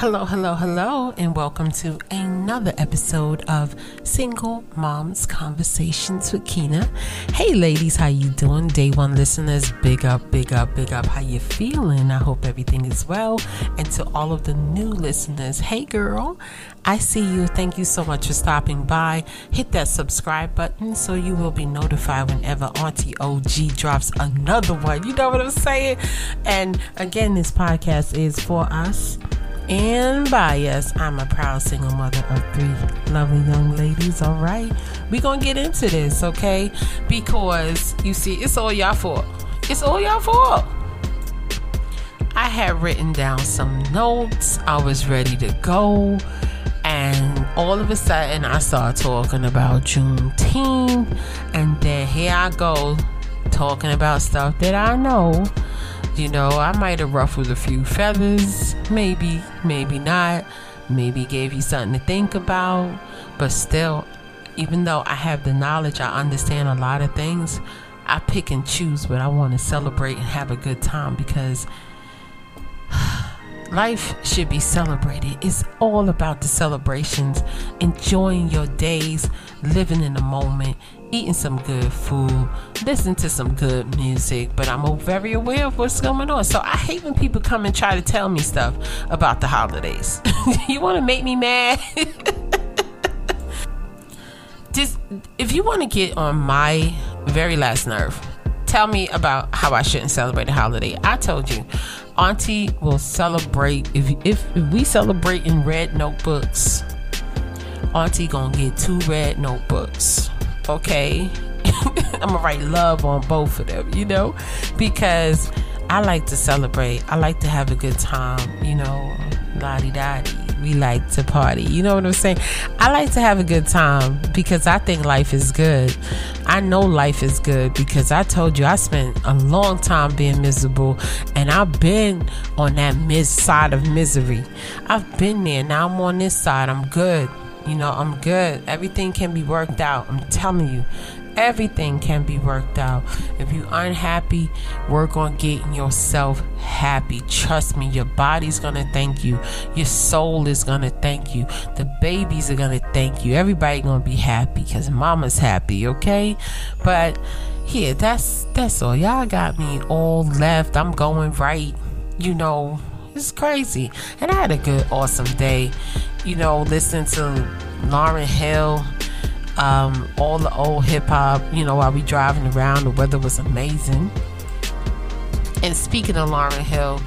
Hello, hello, hello, and welcome to another episode of Single Moms Conversations with Keyna. Hey, ladies, how you doing? Day one listeners, big up, big up, big up. How you feeling? I hope everything is well. And to all of the new listeners, hey, girl, I see you. Thank you so much for stopping by. Hit that subscribe button so you will be notified whenever Auntie OG drops another one. You know what I'm saying? And again, this podcast is for us and by us. I'm a proud single mother of three lovely young ladies. All right, we gonna get into this, okay? Because you see, it's all y'all fault. It's all y'all fault. I had written down some notes. I was ready to go. And all of a sudden, I started talking about Juneteenth. And then here I go talking about stuff that I know you know, I might have ruffled a few feathers, maybe, maybe not. Maybe gave you something to think about. But still, even though I have the knowledge, I understand a lot of things, I pick and choose what I want to celebrate and have a good time because life should be celebrated. It's all about the celebrations, enjoying your days, living in the moment, eating some good food, listening to some good music, but I'm very aware of what's going on. So I hate when people come and try to tell me stuff about the holidays. you want to make me mad? Just if you want to get on my very last nerve, tell me about how I shouldn't celebrate a holiday. I told you, Auntie will celebrate if if, if we celebrate in red notebooks. Auntie gonna get two red notebooks okay? I'm gonna write love on both of them, you know, because I like to celebrate. I like to have a good time, you know, lottie dottie. We like to party. You know what I'm saying? I like to have a good time because I think life is good. I know life is good because I told you I spent a long time being miserable and I've been on that mis side of misery. I've been there. Now I'm on this side. I'm good. You know, I'm good. Everything can be worked out. I'm telling you, everything can be worked out. If you aren't happy, work on getting yourself happy. Trust me, your body's gonna thank you. Your soul is gonna thank you. The babies are gonna thank you. Everybody gonna be happy because mama's happy, okay? But yeah, that's that's all. Y'all got me all left. I'm going right. You know, it's crazy. And I had a good, awesome day. You know, listening to Lauryn Hill, um, all the old hip hop, you know, while we driving around. The weather was amazing. And speaking of Lauryn Hill,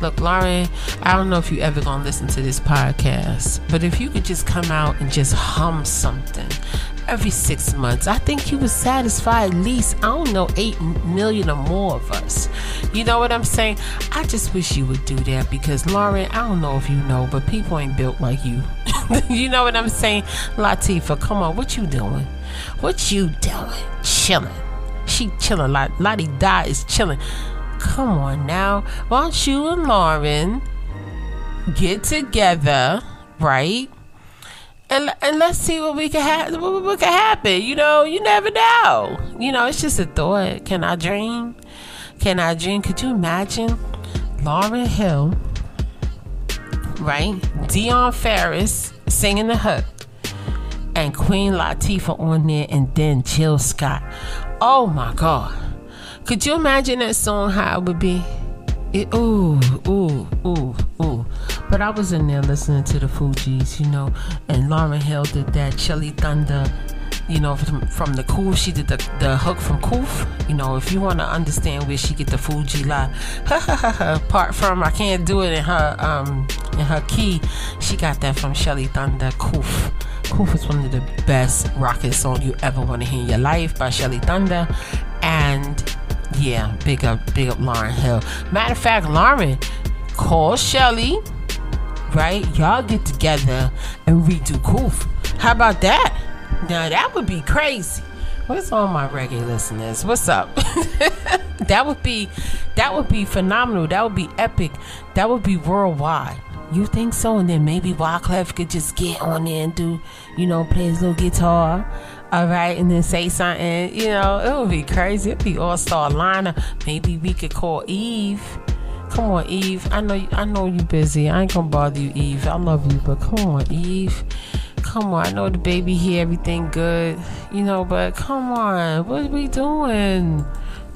look, Lauryn, I don't know if you ever gonna listen to this podcast, but if you could just come out and just hum something every six months. I think he would satisfy at least, I don't know, eight million or more of us. You know what I'm saying? I just wish you would do that because Lauryn, I don't know if you know, but people ain't built like you. you know what I'm saying? Latifah, come on, what you doing? What you doing? Chilling. She chilling. Lottie Dot is chilling. Come on now. Why don't you and Lauryn get together, right? And and let's see what we can have what, what can happen you know you never know. You know it's just a thought. Can i dream? Can i dream? Could you imagine lauryn hill right? Dionne farris singing the hook and queen latifah on there and then jill scott. Oh my god. Could you imagine that song how it would be? It, ooh ooh ooh ooh but I was in there listening to the Fugees, you know, and Lauryn Hill did that Shelly Thunder, you know, from, from the Kuff. She did the, the hook from Kuff. You know, if you want to understand where she get the Fu-Gee-La, part from, I can't do it in her um in her key. She got that from Shelly Thunder Kuff. Kuff is one of the best rocket songs you ever want to hear in your life by Shelly Thunder, and yeah, big up, big up Lauryn Hill. Matter of fact, Lauryn call Shelly right? Y'all get together and redo Kuff. How about that? Now that would be crazy. What's all my reggae listeners? What's up? that would be that would be phenomenal. That would be epic. That would be worldwide. You think so? And then maybe Wyclef could just get on there and do, you know, play his little guitar. All right, and then say something. You know, it would be crazy. It'd be all star lineup. Maybe we could call Eve Come on, Eve. I know you, I know you busy. I ain't gonna bother you, Eve. I love you, but come on, Eve. Come on. I know the baby here, everything good, you know, but come on. What are we doing?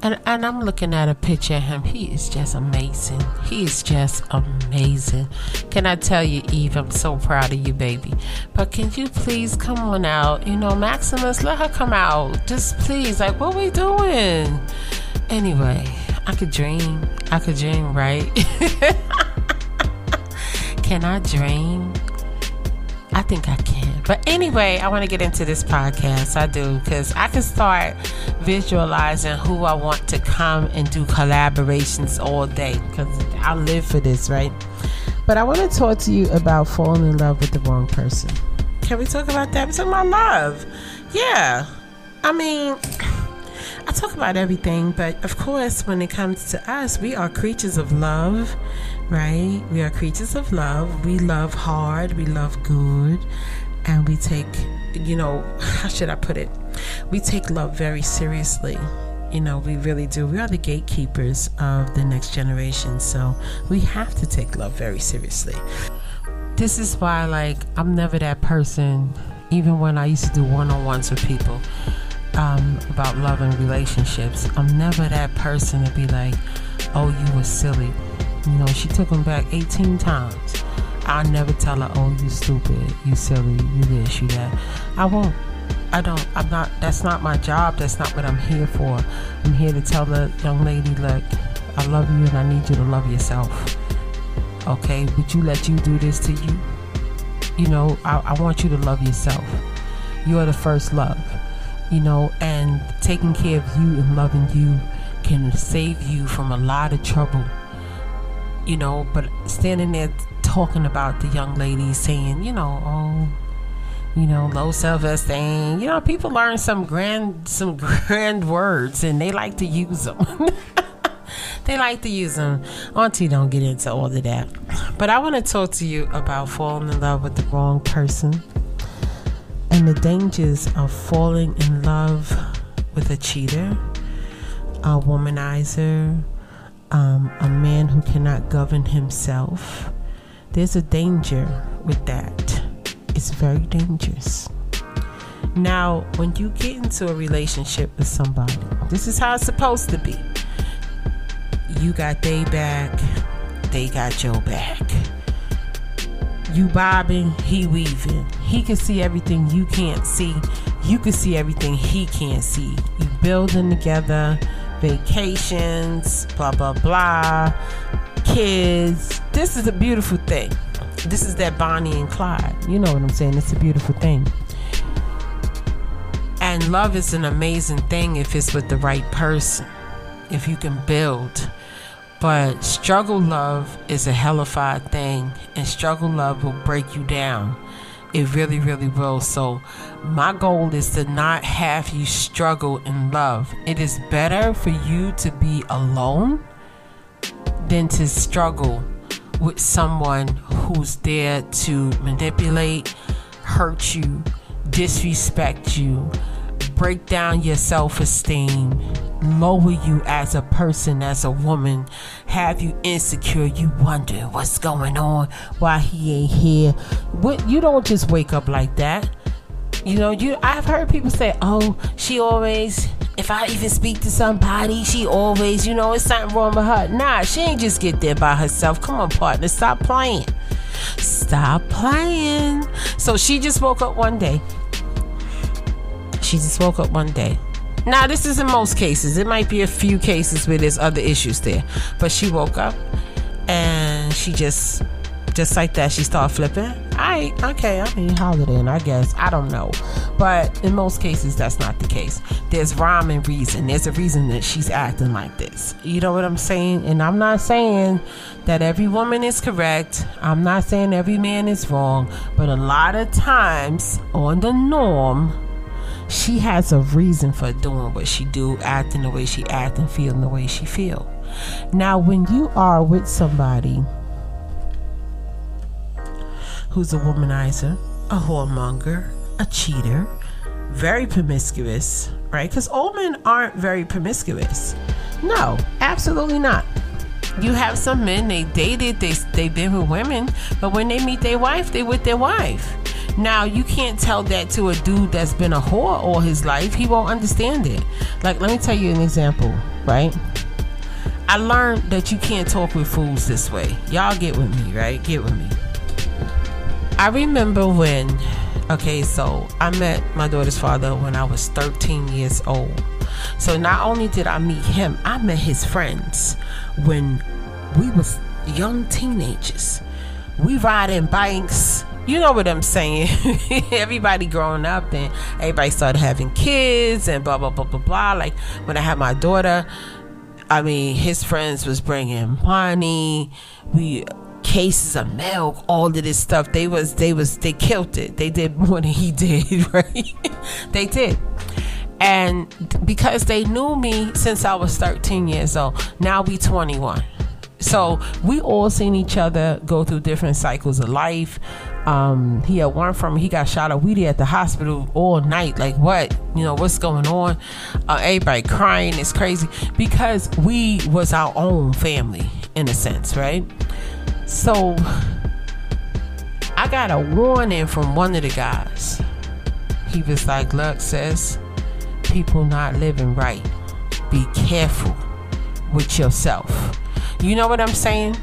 And, and I'm looking at a picture of him. He is just amazing. He is just amazing. Can I tell you, Eve, I'm so proud of you, baby. But can you please come on out? You know, Maximus, let her come out. Just please. Like, what are we doing? Anyway, I could dream. I could dream, right? can I dream? I think I can. But anyway, I want to get into this podcast. I do because I can start visualizing who I want to come and do collaborations all day because I live for this, right? But I want to talk to you about falling in love with the wrong person. Can we talk about that? We talk about love. Yeah. I mean, I talk about everything, but of course, when it comes to us, we are creatures of love right? We are creatures of love. We love hard, we love good, and we take, you know, how should I put it? We take love very seriously. You know, we really do. We are the gatekeepers of the next generation, so we have to take love very seriously. This is why, like, I'm never that person, even when I used to do one on ones with people um, about love and relationships. I'm never that person to be like, oh, you were silly you know, she took him back 18 times. I'll never tell her, oh, you stupid, you silly, you this, you that. I won't. I don't, I'm not, that's not my job. That's not what I'm here for. I'm here to tell the young lady, look, I love you and I need you to love yourself. Okay? Would you let you do this to you? You know, I, I want you to love yourself. You are the first love. You know, and taking care of you and loving you can save you from a lot of trouble you know, but standing there talking about the young lady saying, you know, oh, you know, low self esteem. You know, people learn some grand some grand words and they like to use them. they like to use them. Auntie don't get into all of that. But I want to talk to you about falling in love with the wrong person and the dangers of falling in love with a cheater, a womanizer, um, a man who cannot govern himself. There's a danger with that. It's very dangerous. Now, when you get into a relationship with somebody, this is how it's supposed to be. You got they back, they got your back. You bobbing, he weaving. He can see everything you can't see. You can see everything he can't see. You building together vacations, blah, blah, blah, kids. This is a beautiful thing. This is that Bonnie and Clyde. You know what I'm saying? It's a beautiful thing. And love is an amazing thing if it's with the right person, if you can build. But struggle love is a hellified thing, and struggle love will break you down. It really, really will. So, my goal is to not have you struggle in love. It is better for you to be alone than to struggle with someone who's there to manipulate, hurt you, disrespect you, break down your self esteem, lower you as a person, as a woman, have you insecure. You wonder what's going on, why he ain't here. What you don't just wake up like that. You know, you I've heard people say, "Oh, she always if I even speak to somebody, she always, you know, it's something wrong with her." Nah, she ain't just get there by herself. Come on, partner, stop playing. Stop playing. So she just woke up one day. She just woke up one day now, this is in most cases. It might be a few cases where there's other issues there. But she woke up and she just, just like that, she started flipping. I okay, I mean, holiday, and I guess I don't know, but in most cases that's not the case. There's rhyme and reason. There's a reason that she's acting like this. You know what I'm saying? And I'm not saying that every woman is correct. I'm not saying every man is wrong, but a lot of times on the norm, she has a reason for doing what she do, acting the way she act, and feeling the way she feel. Now, when you are with somebody who's a womanizer, a whoremonger, a cheater, very promiscuous, right? Because all men aren't very promiscuous. No, absolutely not. you have some men they dated they they've been with women but when they meet their wife they with their wife now you can't tell that to a dude that's been a whore all his life. He won't understand it. Like let me tell you an example right? I learned that you can't talk with fools this way. Y'all get with me right? Get with me. I remember when okay so i met my daughter's father when i was 13 years old. So not only did i meet him i met his friends when we was young teenagers. We riding bikes. You know what I'm saying? everybody growing up, and everybody started having kids and blah blah blah blah blah. Like when I had my daughter, I mean, his friends was bringing money. We cases of milk, all of this stuff. They was they was they killed it. They did more than he did, right? they did and because they knew me since I was 13 years old, now we 21. So we all seen each other go through different cycles of life. Um, he had one from he got shot at weedy at the hospital all night. Like what? You know what's going on? Uh, everybody crying. It's crazy because we was our own family in a sense, right? So I got a warning from one of the guys. He was like, "Look, sis." people not living right. Be careful with yourself. You know what I'm saying?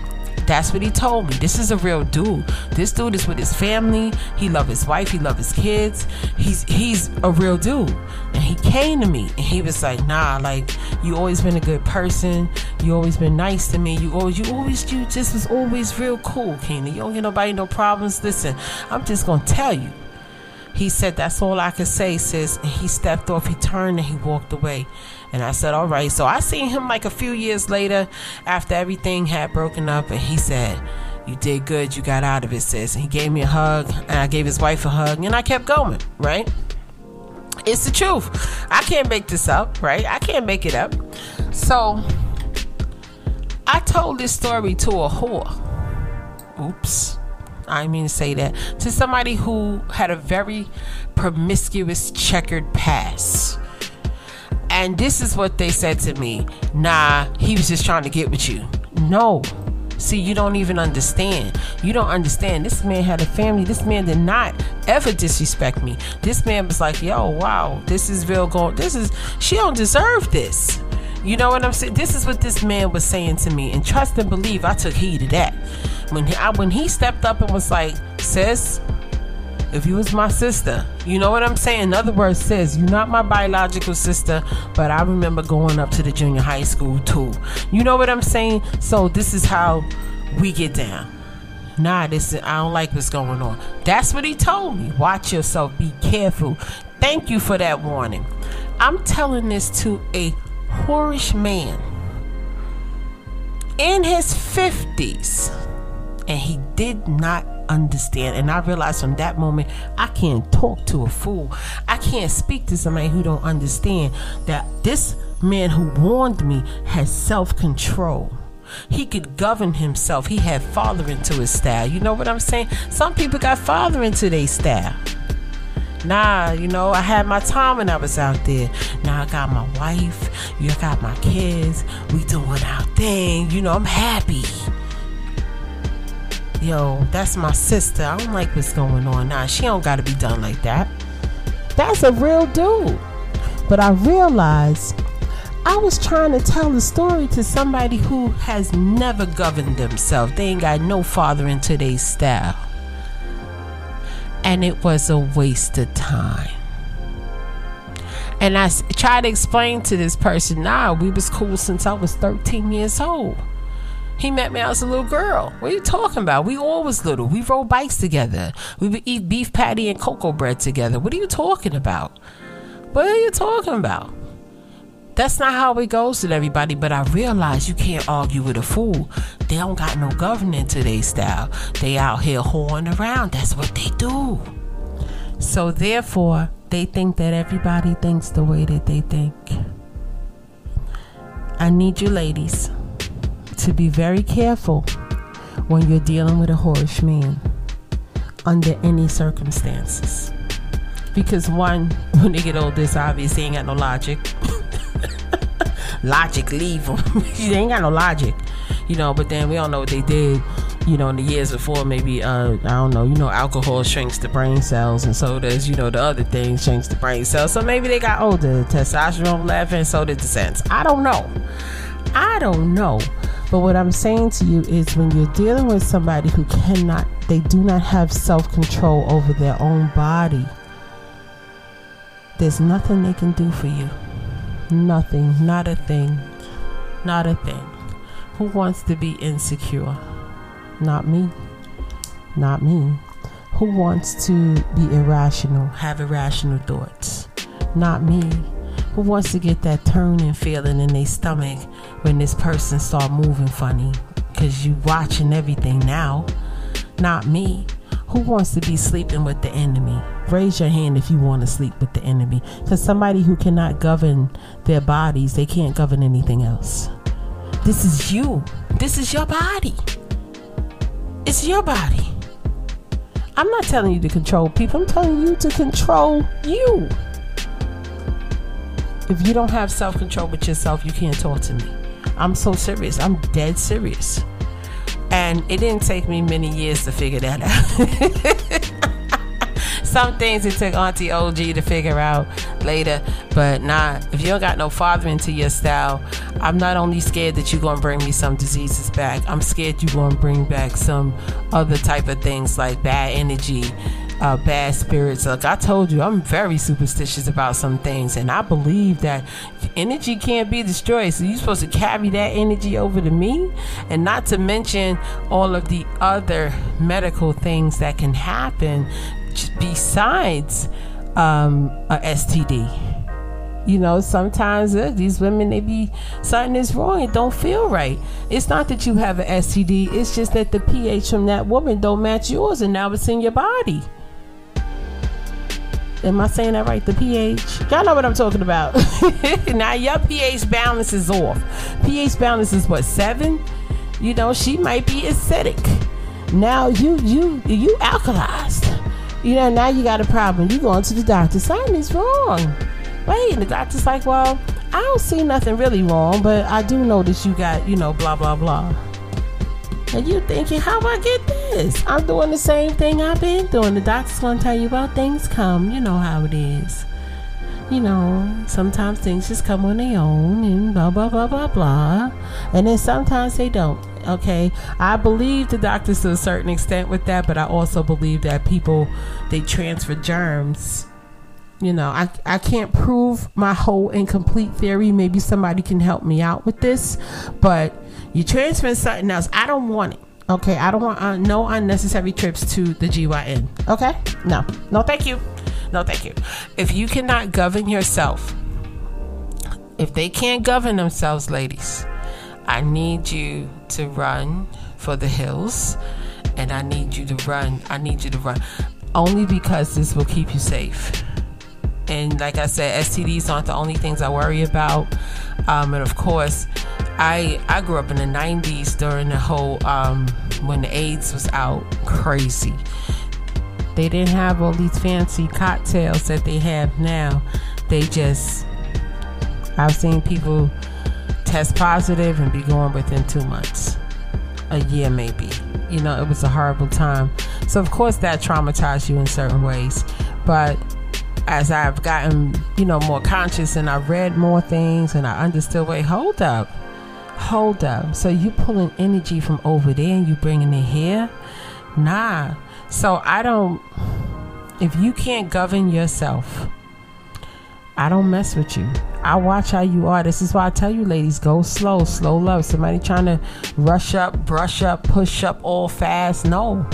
That's what he told me. This is a real dude. This dude is with his family. He love his wife. He love his kids. He's he's a real dude. And he came to me and he was like, "Nah, like you always been a good person. You always been nice to me. You always you always you just was always real cool, Keyna. You don't get nobody no problems. Listen, I'm just gonna tell you. He said, That's all I could say, sis. And he stepped off, he turned, and he walked away. And I said, All right. So I seen him like a few years later after everything had broken up, and he said, You did good. You got out of it, sis. And he gave me a hug, and I gave his wife a hug, and I kept going, right? It's the truth. I can't make this up, right? I can't make it up. So I told this story to a whore. Oops. I mean to say that to somebody who had a very promiscuous checkered past. And this is what they said to me. Nah, he was just trying to get with you. No. See, you don't even understand. You don't understand. This man had a family. This man did not ever disrespect me. This man was like, yo, wow, this is real gold. This is, she don't deserve this. You know what I'm saying? This is what this man was saying to me. And trust and believe, I took heed of that. When he, I, when he stepped up and was like, sis, if you was my sister, you know what I'm saying? In other words, sis, you're not my biological sister, but I remember going up to the junior high school too. You know what I'm saying? So this is how we get down. Nah, this is, I don't like what's going on. That's what he told me. Watch yourself. Be careful. Thank you for that warning. I'm telling this to a whorish man in his 50s and he did not understand. And i realized from that moment i can't talk to a fool. I can't speak to somebody who don't understand that this man who warned me has self-control. He could govern himself. He had father into his style. You know what i'm saying? Some people got father into their style. Nah, you know, I had my time when I was out there. Now I got my wife, you got my kids, we doing our thing, you know, I'm happy yo, that's my sister. I don't like what's going on now. She don't got to be done like that. That's a real dude. But I realized I was trying to tell a story to somebody who has never governed themselves. They ain't got no father in today's style. And it was a waste of time. And I tried to explain to this person, nah, we was cool since I was 13 years old. He met me as a little girl. What are you talking about? We always little. We rode bikes together. We would eat beef patty and cocoa bread together. What are you talking about? What are you talking about? That's not how it goes everybody, but I realize you can't argue with a fool. They don't got no governing to their style. They out here whoring around. That's what they do. So therefore, they think that everybody thinks the way that they think. I need you ladies to be very careful when you're dealing with a whorish man under any circumstances. Because one, when they get old, this obvious, ain't got no logic. logic, leave them. they ain't got no logic. you know, but then we don't know what they did, you know, in the years before. Maybe, uh, I don't know, you know, alcohol shrinks the brain cells, and so does, you know, the other thing shrinks the brain cells. So maybe they got older, testosterone left, and so did the sense. I don't know. I don't know. But what I'm saying to you is when you're dealing with somebody who cannot, they do not have self control over their own body, there's nothing they can do for you. Nothing, not a thing, not a thing. Who wants to be insecure? Not me. Not me. Who wants to be irrational, have irrational thoughts? Not me. Who wants to get that turning feeling in their stomach when this person start moving funny? Cause you watching everything now. Not me. Who wants to be sleeping with the enemy? Raise your hand if you want to sleep with the enemy. Because somebody who cannot govern their bodies, they can't govern anything else. This is you. This is your body. It's your body. I'm not telling you to control people, I'm telling you to control you. If you don't have self control with yourself, you can't talk to me. I'm so serious. I'm dead serious. And it didn't take me many years to figure that out. Some things it took Auntie OG to figure out later, but nah, if you don't got no father into your style. I'm not only scared that you're gonna bring me some diseases back, I'm scared you're gonna bring back some other type of things like bad energy, uh, bad spirits. Like I told you, I'm very superstitious about some things, and I believe that energy can't be destroyed. So you're supposed to carry that energy over to me, and not to mention all of the other medical things that can happen besides um, a STD. You know, sometimes uh, these women they be something is wrong. It don't feel right. It's not that you have an STD. It's just that the pH from that woman don't match yours, and now it's in your body. Am I saying that right? The pH? Y'all know what I'm talking about. now your pH balance is off. pH balance is what seven? You know, she might be acidic. Now you you you alkalized. You know, now you got a problem. You going to the doctor. Something is wrong. Wait, and the doctor's like, well, I don't see nothing really wrong, but I do know that you got, you know, blah blah blah. And you thinking, how I get this? I'm doing the same thing I've been doing. The doctor's gonna tell you about things come. You know how it is. You know, sometimes things just come on their own and blah blah blah blah blah. And then sometimes they don't. Okay. I believe the doctors to a certain extent with that, but I also believe that people they transfer germs you know I, I can't prove my whole incomplete theory maybe somebody can help me out with this but you transfer something else. I don't want it. Okay, I don't want uh, no unnecessary trips to the GYN. Okay, no, no, thank you, no, thank you. If you cannot govern yourself, if they can't govern themselves, ladies, I need you to run for the hills, and I need you to run. I need you to run, only because this will keep you safe. And like I said, STDs aren't the only things I worry about. Um, and of course, I I grew up in the 90s during the whole um, when the AIDS was out crazy. They didn't have all these fancy cocktails that they have now. They just I've seen people test positive and be gone within two months, a year maybe. You know, it was a horrible time. So of course that traumatized you in certain ways, but as I've gotten, you know, more conscious and I read more things and I understood, wait, hold up hold up. So you pulling energy from over there and you bringing it here? Nah. So I don't. If you can't govern yourself, I don't mess with you. I watch how you are. This is why I tell you, ladies, go slow, slow love. Somebody trying to rush up, brush up, push up all fast. No,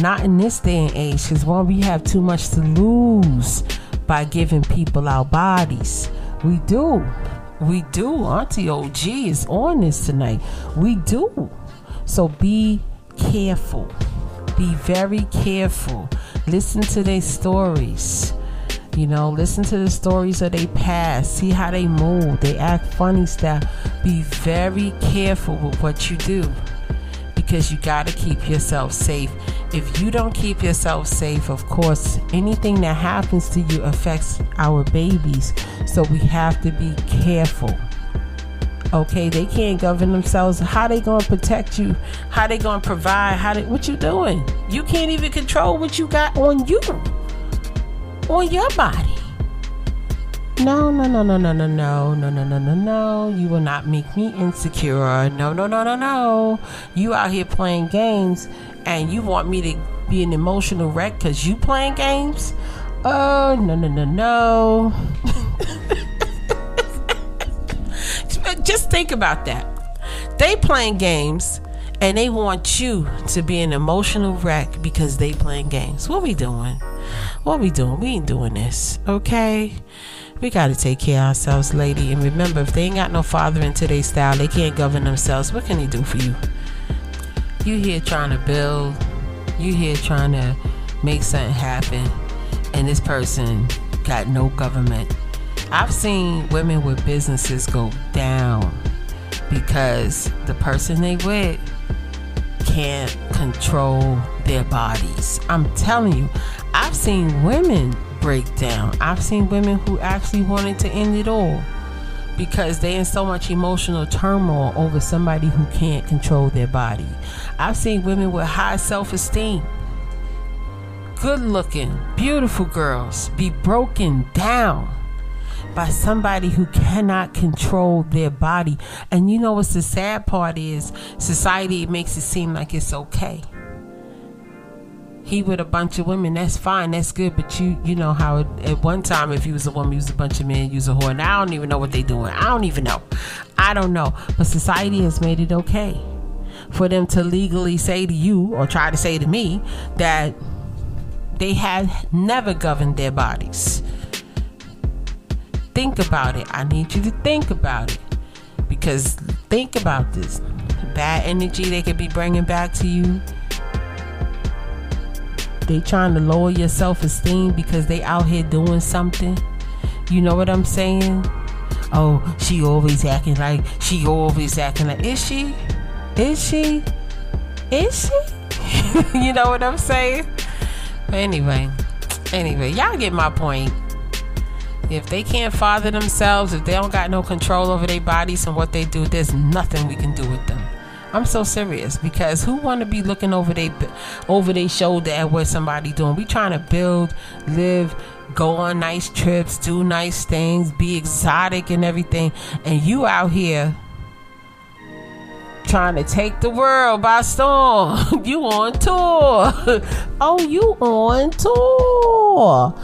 not in this day and age. Because one, we have too much to lose by giving people our bodies. We do. We do. Auntie OG is on this tonight. We do. So be careful. Be very careful. Listen to their stories. You know, listen to the stories of their past. See how they move. They act funny stuff. Be very careful with what you do because you got to keep yourself safe if you don't keep yourself safe, of course, anything that happens to you affects our babies. So we have to be careful. Okay, they can't govern themselves. How they gonna protect you? How they gonna provide? How they what you doing? You can't even control what you got on you, on your body. No, no, no, no, no, no, no, no, no, no, no, no. You will not make me insecure. No, no, no, no, no. You out here playing games and you want me to be an emotional wreck because you playing games? Oh, no, no, no, no. Just think about that. They playing games and they want you to be an emotional wreck because they playing games. What we doing? What we doing? We ain't doing this, okay? We got to take care of ourselves, lady. And remember, if they ain't got no father in today's style, they can't govern themselves. What can they do for you? You here trying to build, you here trying to make something happen, and this person got no government. I've seen women with businesses go down because the person they with can't control their bodies. I'm telling you, I've seen women break down. I've seen women who actually wanted to end it all because they're in so much emotional turmoil over somebody who can't control their body. I've seen women with high self-esteem, good looking, beautiful girls be broken down by somebody who cannot control their body. And you know what's the sad part is society makes it seem like it's okay he with a bunch of women, that's fine, that's good. But you, you know how it, at one time, if he was a woman, he was a bunch of men, he was a whore. And I don't even know what they doing. I don't even know. I don't know. But society has made it okay for them to legally say to you or try to say to me that they have never governed their bodies. Think about it. I need you to think about it because think about this bad energy they could be bringing back to you they trying to lower your self-esteem because they out here doing something. You know what I'm saying? Oh, she always acting like she always acting like is she? Is she? Is she? you know what I'm saying? But anyway, anyway, y'all get my point. If they can't father themselves, if they don't got no control over their bodies and what they do, there's nothing we can do with them. I'm so serious because who want to be looking over they over their shoulder at what somebody doing? We trying to build, live, go on nice trips, do nice things, be exotic and everything, and you out here trying to take the world by storm. you on tour? oh, you on tour?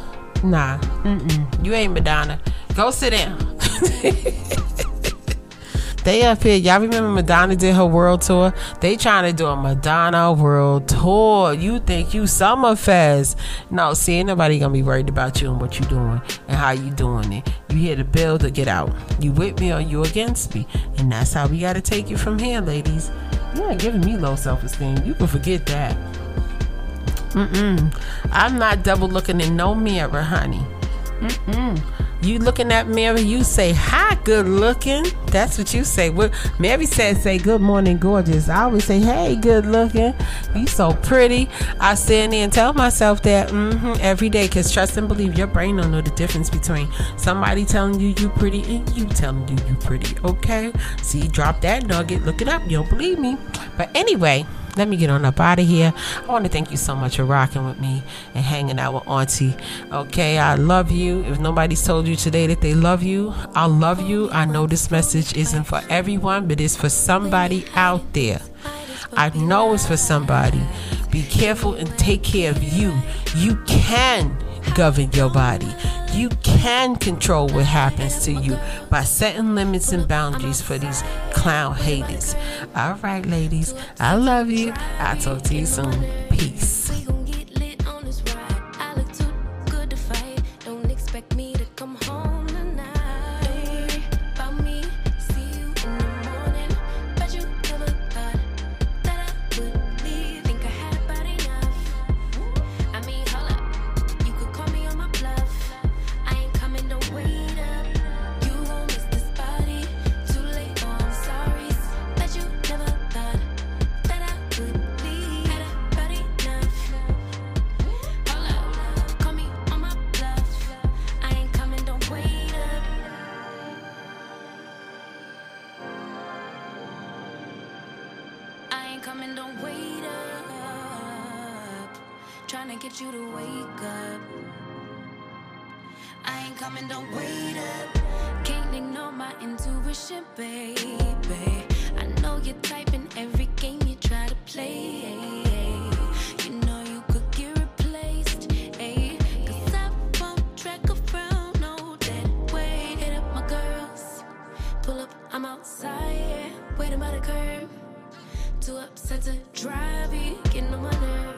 Nah, mm-mm. you ain't Madonna. Go sit down. They up here. Y'all remember Madonna did her world tour? They trying to do a Madonna world tour. You think you Summerfest? No, see, ain't nobody gonna be worried about you and what you doing and how you doing it. You here to build or get out. You with me or you against me, and that's how we gotta take you from here, ladies. You ain't giving me low self esteem. You can forget that. Mm-mm. I'm not double looking in no mirror, honey. Mm-mm. You looking at Mary, you say, Hi, good looking. That's what you say. Well, Mary said, Say, Good morning, gorgeous. I always say, Hey, good looking. You so pretty. I sit there and tell myself that mm-hmm, every day because trust and believe your brain don't know the difference between somebody telling you you pretty and you telling you you pretty. Okay? See, drop that nugget. Look it up. You don't believe me. But anyway, let me get on up out of here. I want to thank you so much for rocking with me and hanging out with Auntie. Okay, I love you. If nobody's told you today that they love you, I love you. I know this message isn't for everyone, but it's for somebody out there. I know it's for somebody. Be careful and take care of you. You can govern your body. You can control what happens to you by setting limits and boundaries for these clown haters. All right, ladies, I love you. I'll talk to you soon. Peace. come and don't wait up. Trying to get you to wake up. I ain't coming, don't wait up. Can't ignore my intuition, baby. I know you're tired. upset to drive you, get no money.